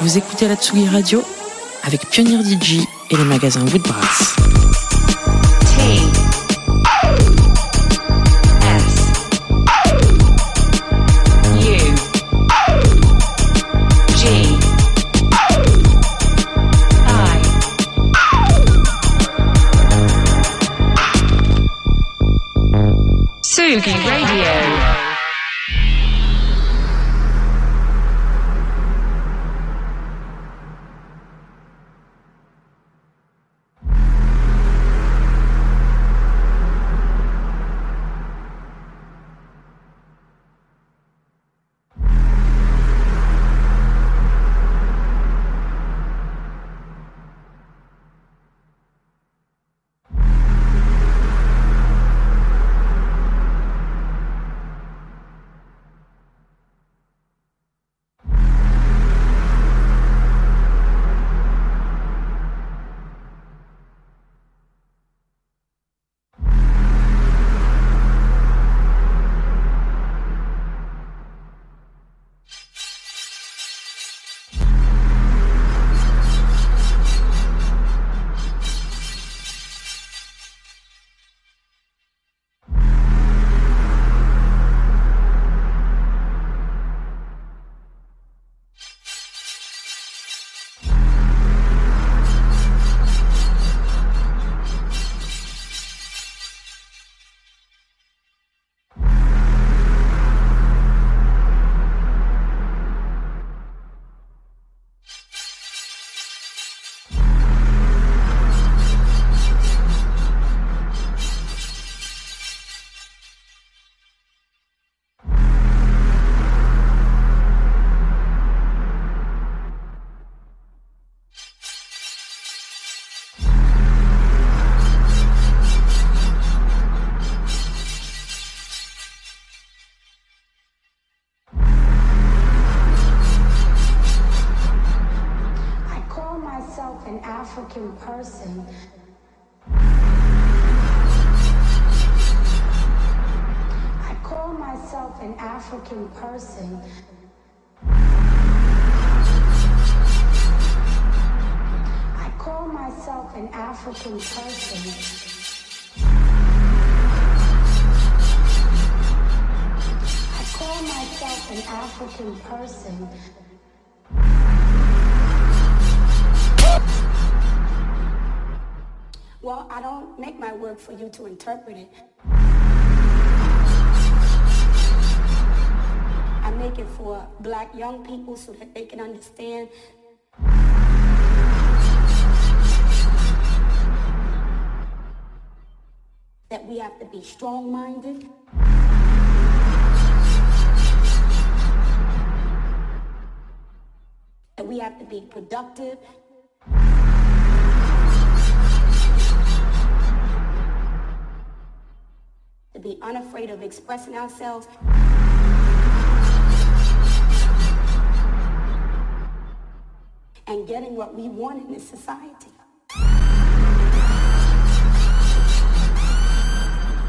Vous écoutez la Tsugi Radio avec Pionnier DJ et les magasins Woodbrass. Radio. For you to interpret it. I make it for black young people so that they can understand that we have to be strong-minded. That we have to be productive. To be unafraid of expressing ourselves. And getting what we want in this society.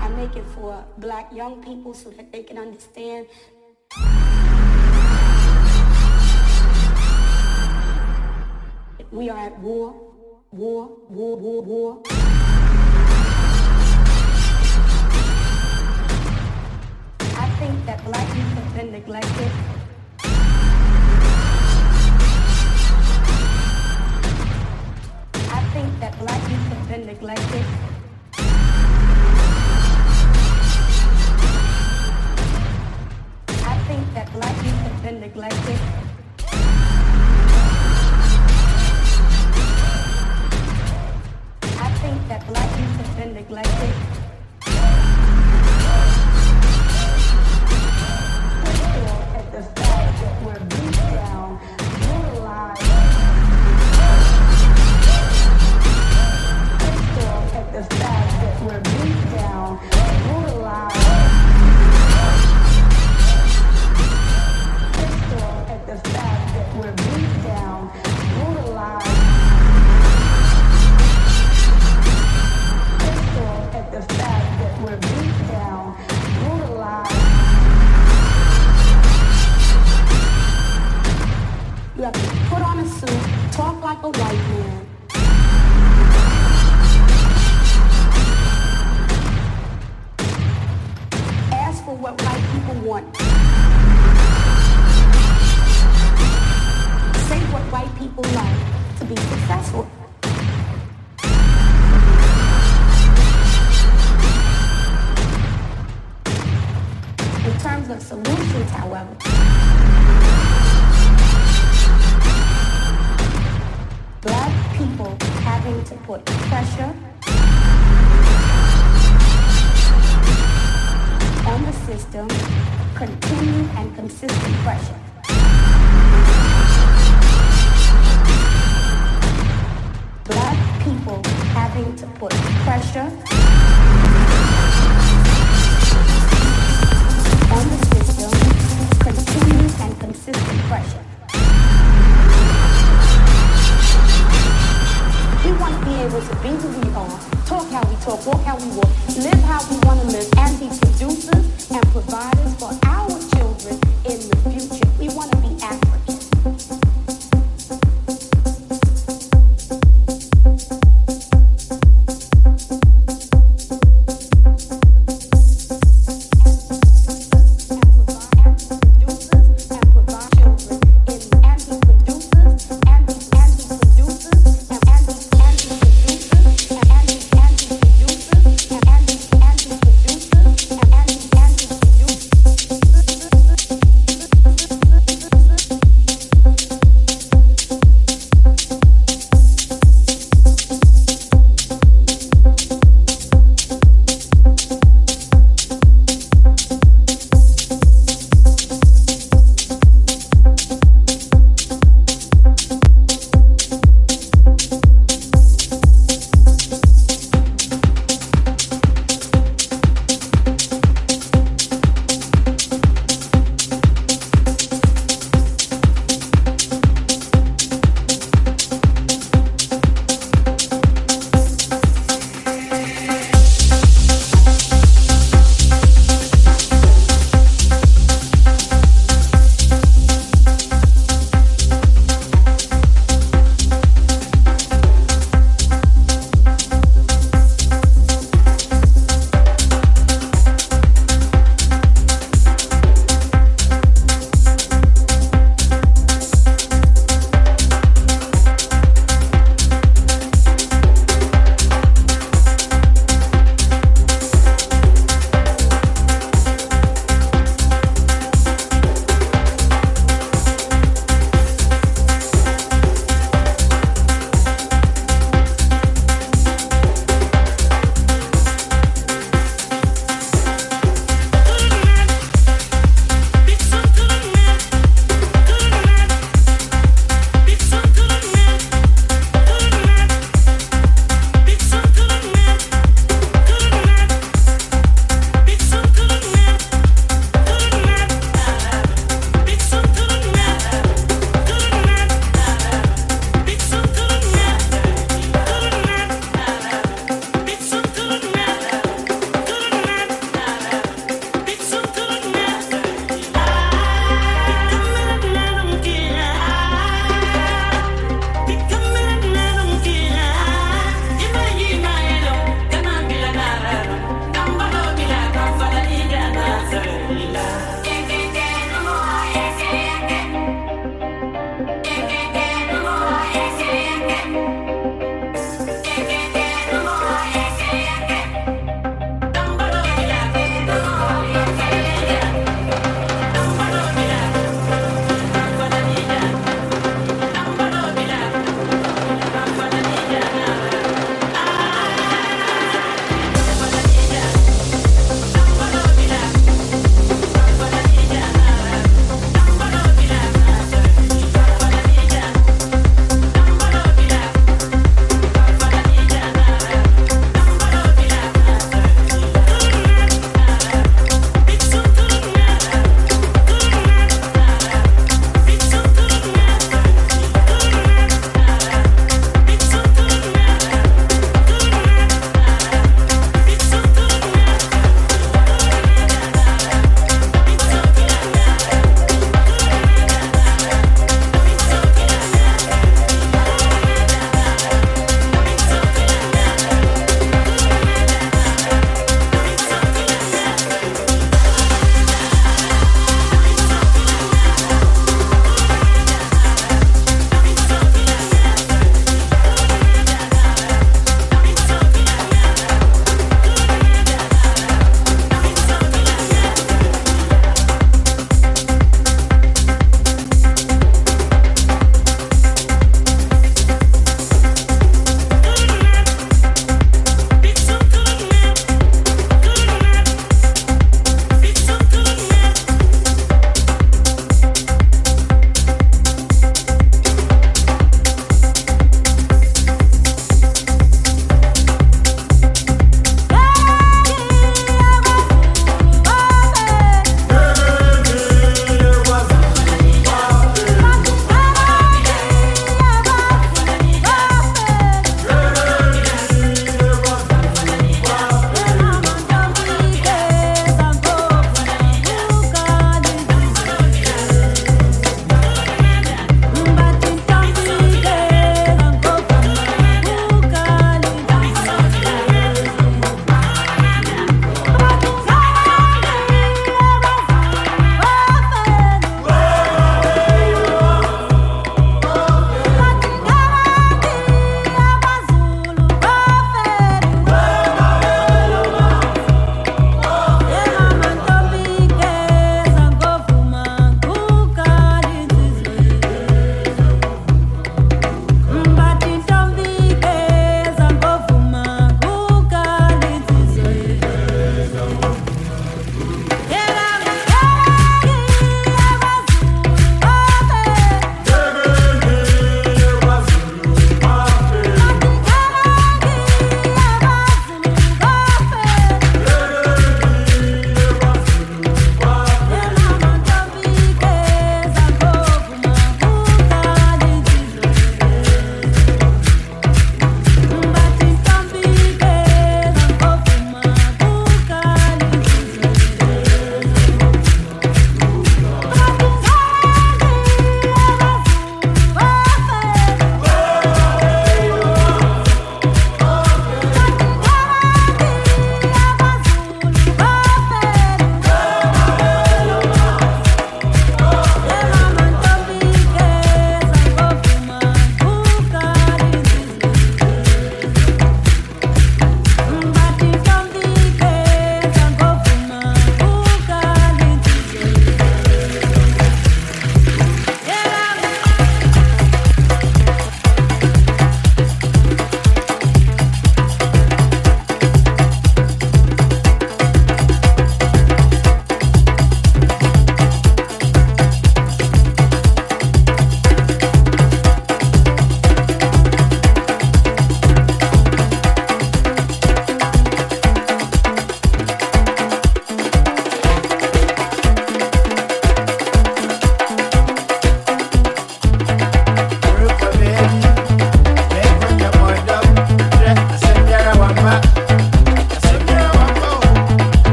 I make it for black young people so that they can understand we are at war, war, war, war, war. That black youth have been neglected. I think that black youth have been neglected. I think that black youth have been neglected. I think that black youth have been neglected.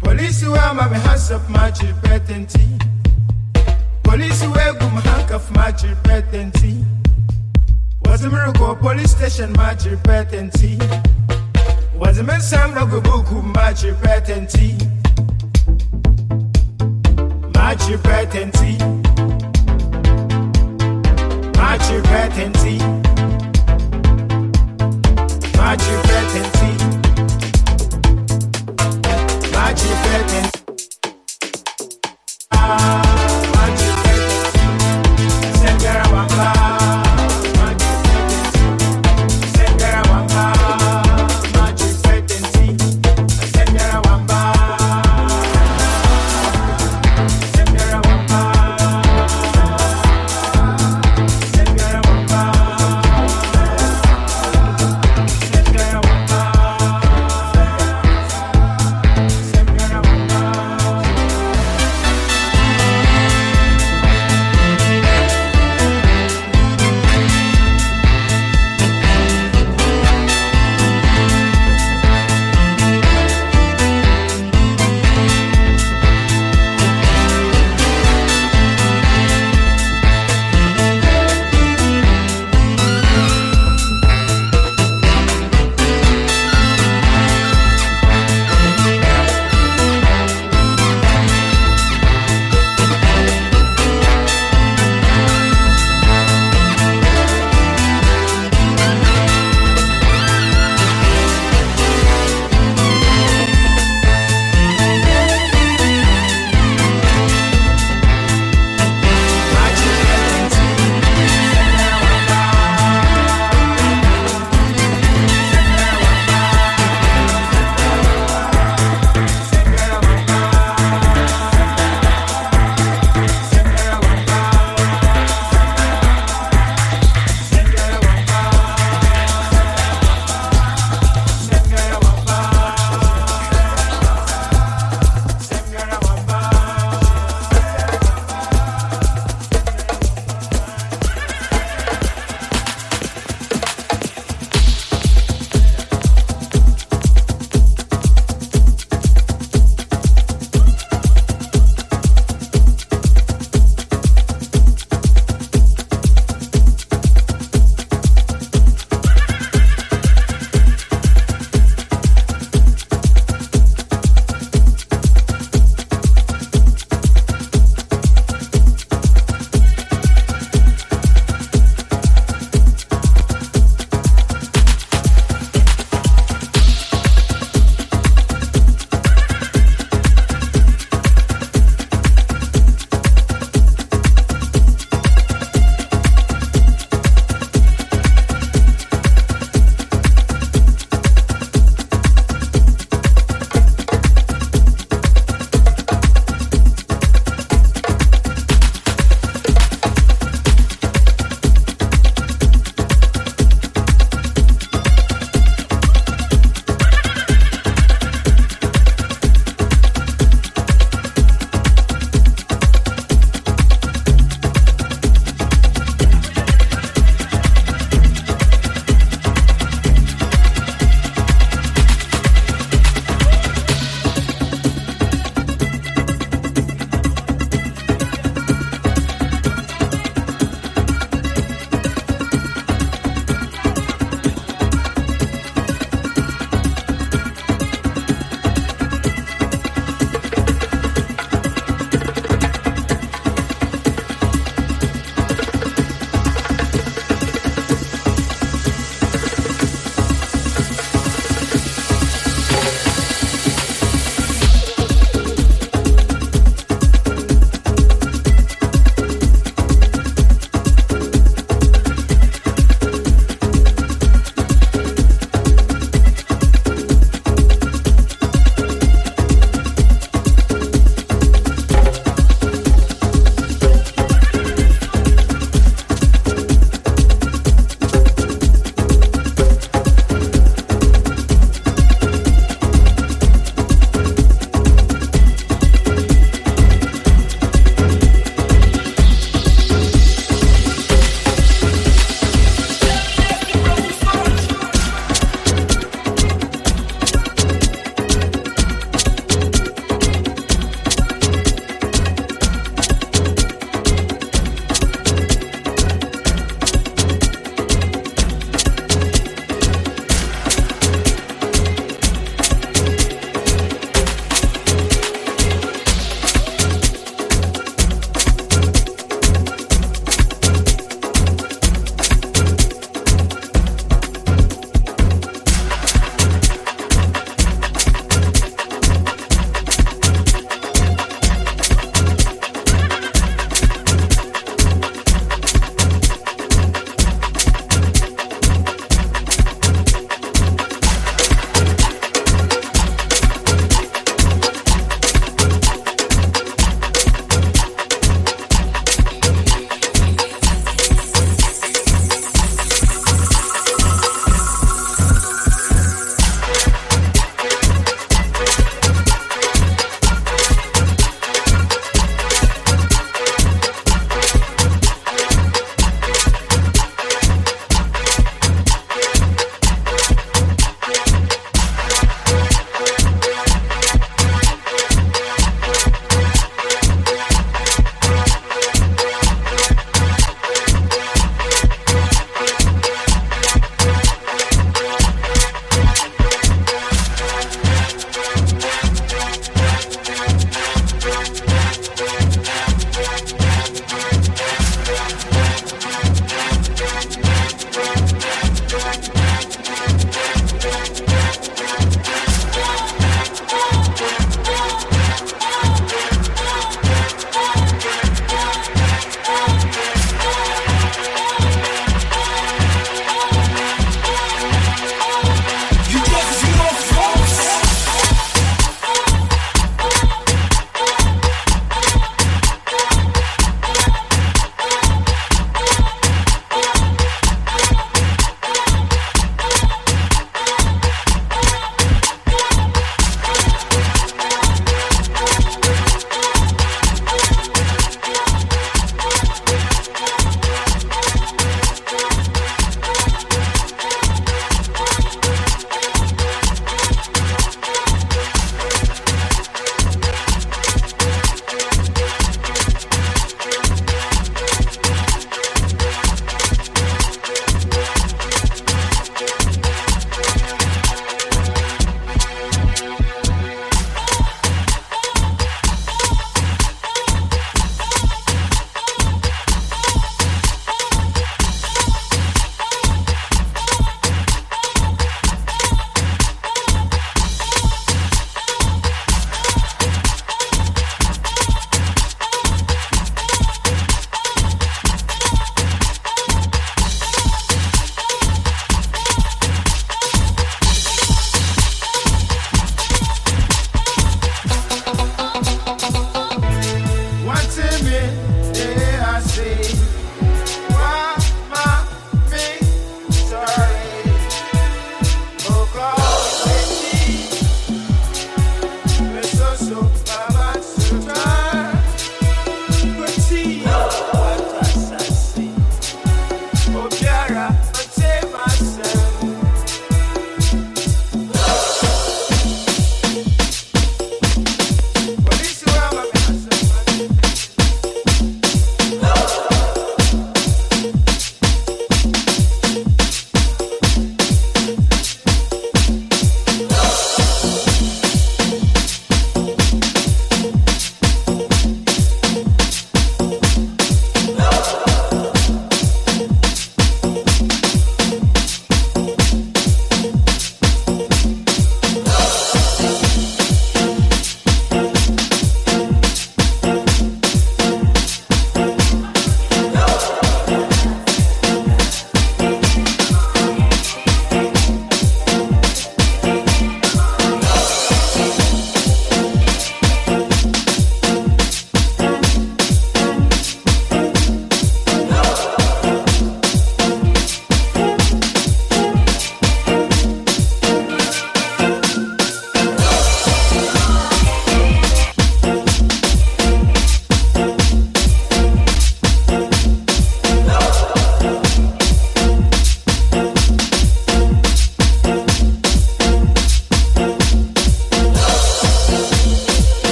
Police were my hands up my chipetenti. Police were gum handcuff my chipetenti. Was a miracle police station my chipetenti. Was a man sam book my chipetenti. My chipetenti. My chipetenti. My chipetenti. Machi Petin. Machi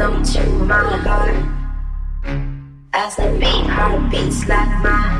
rhythm to my heart as the beat heart beats like mine.